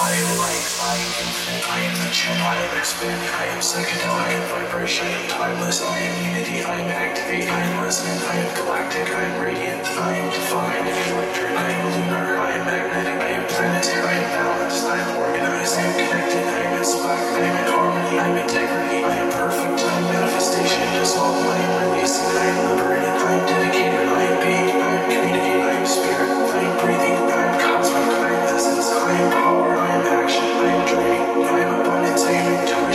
I am light, I am infinite, I am chin, I am expanding, I am psychedelic, am vibration, I am timeless, I am unity, I am activate, I am resonant, I am galactic, I am radiant, I am divine, I am electric, I am lunar, I am magnetic, I am planetary, I am balanced, I am organized, I am connected, I am inspired, I am in harmony, I am integrity, I am perfect, I am manifestation, dissolve, I am releasing, I am liberated, I am dedicated, I am being, I am communicating, I am spirit, I am breathing, I am cosmic, I am essence, I am am I am dreaming, I am I am intuition,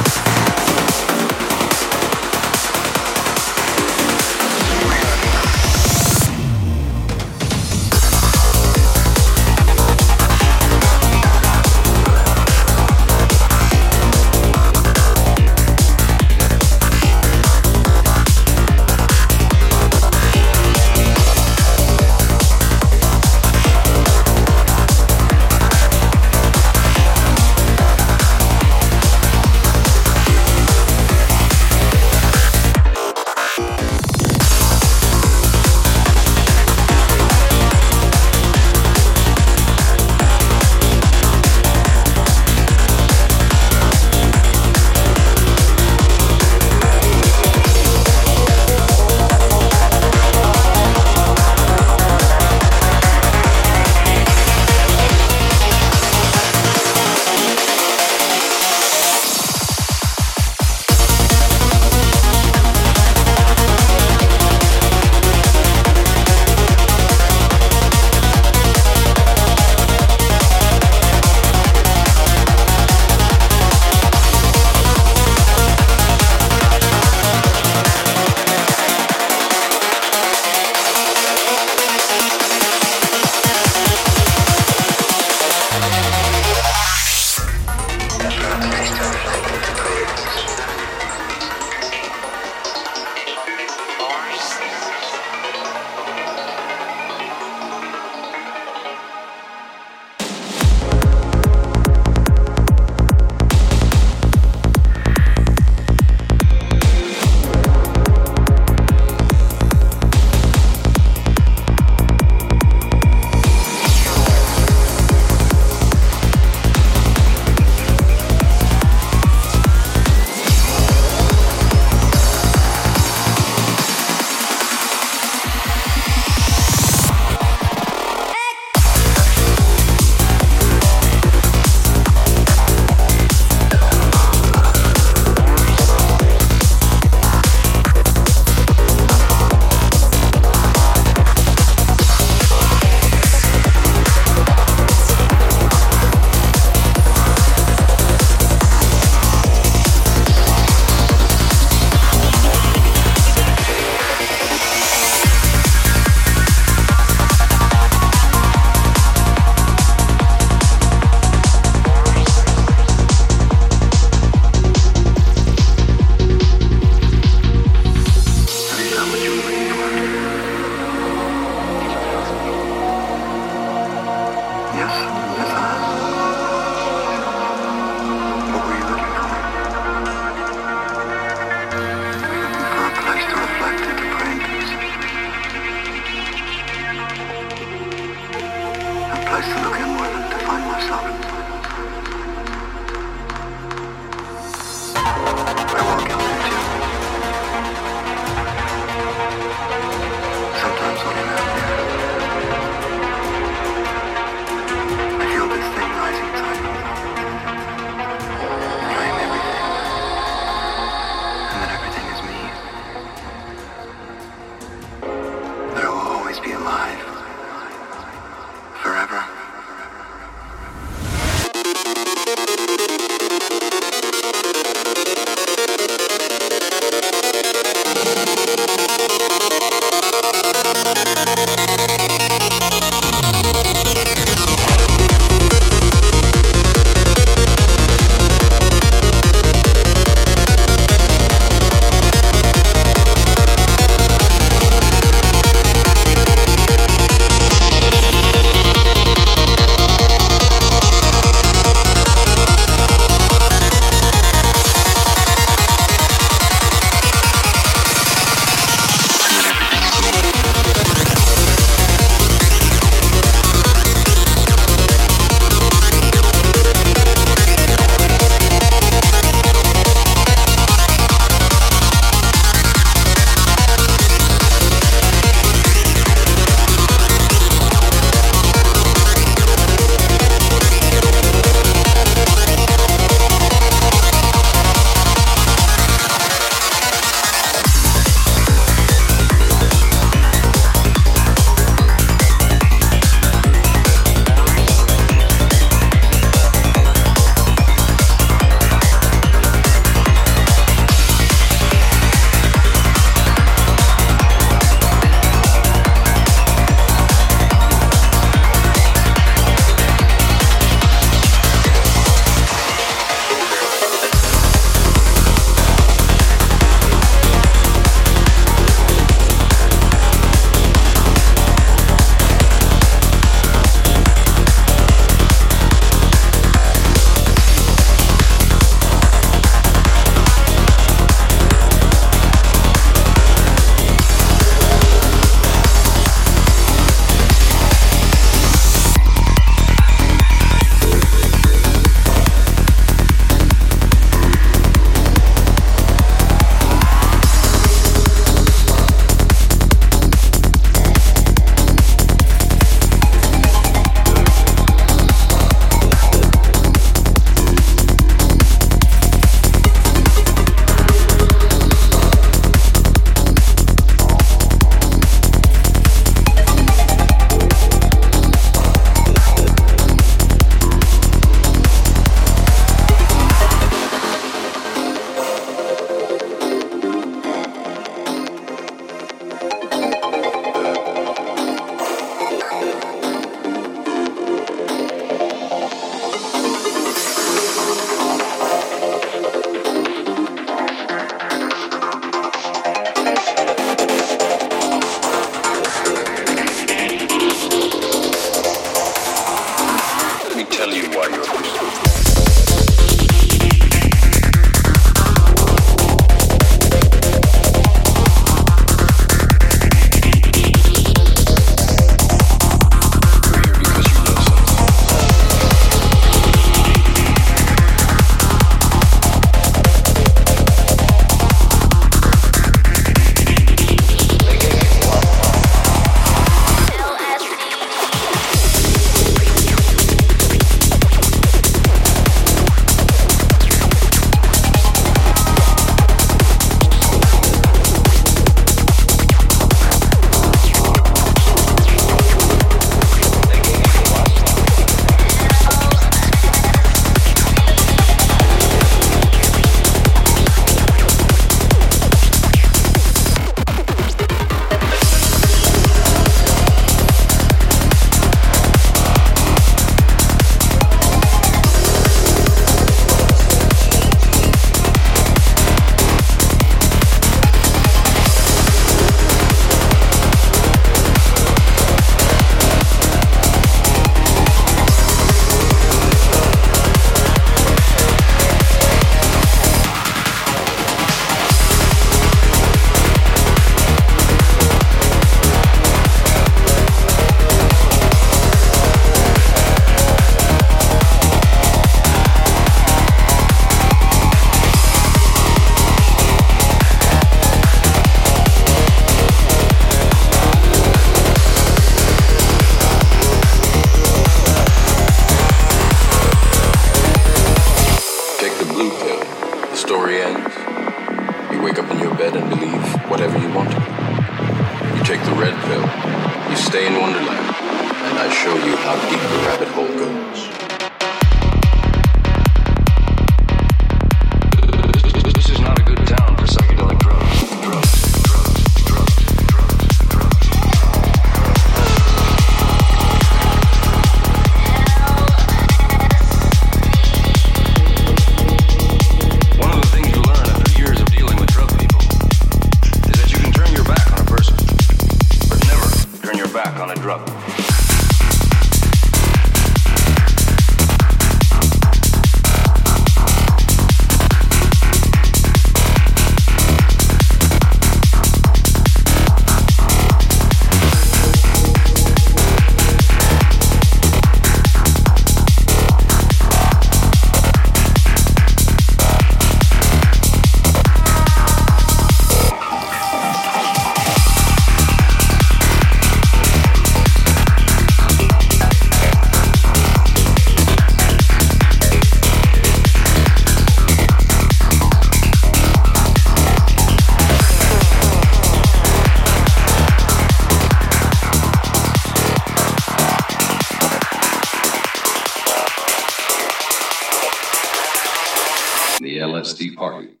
Honesty Party.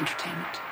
entertainment.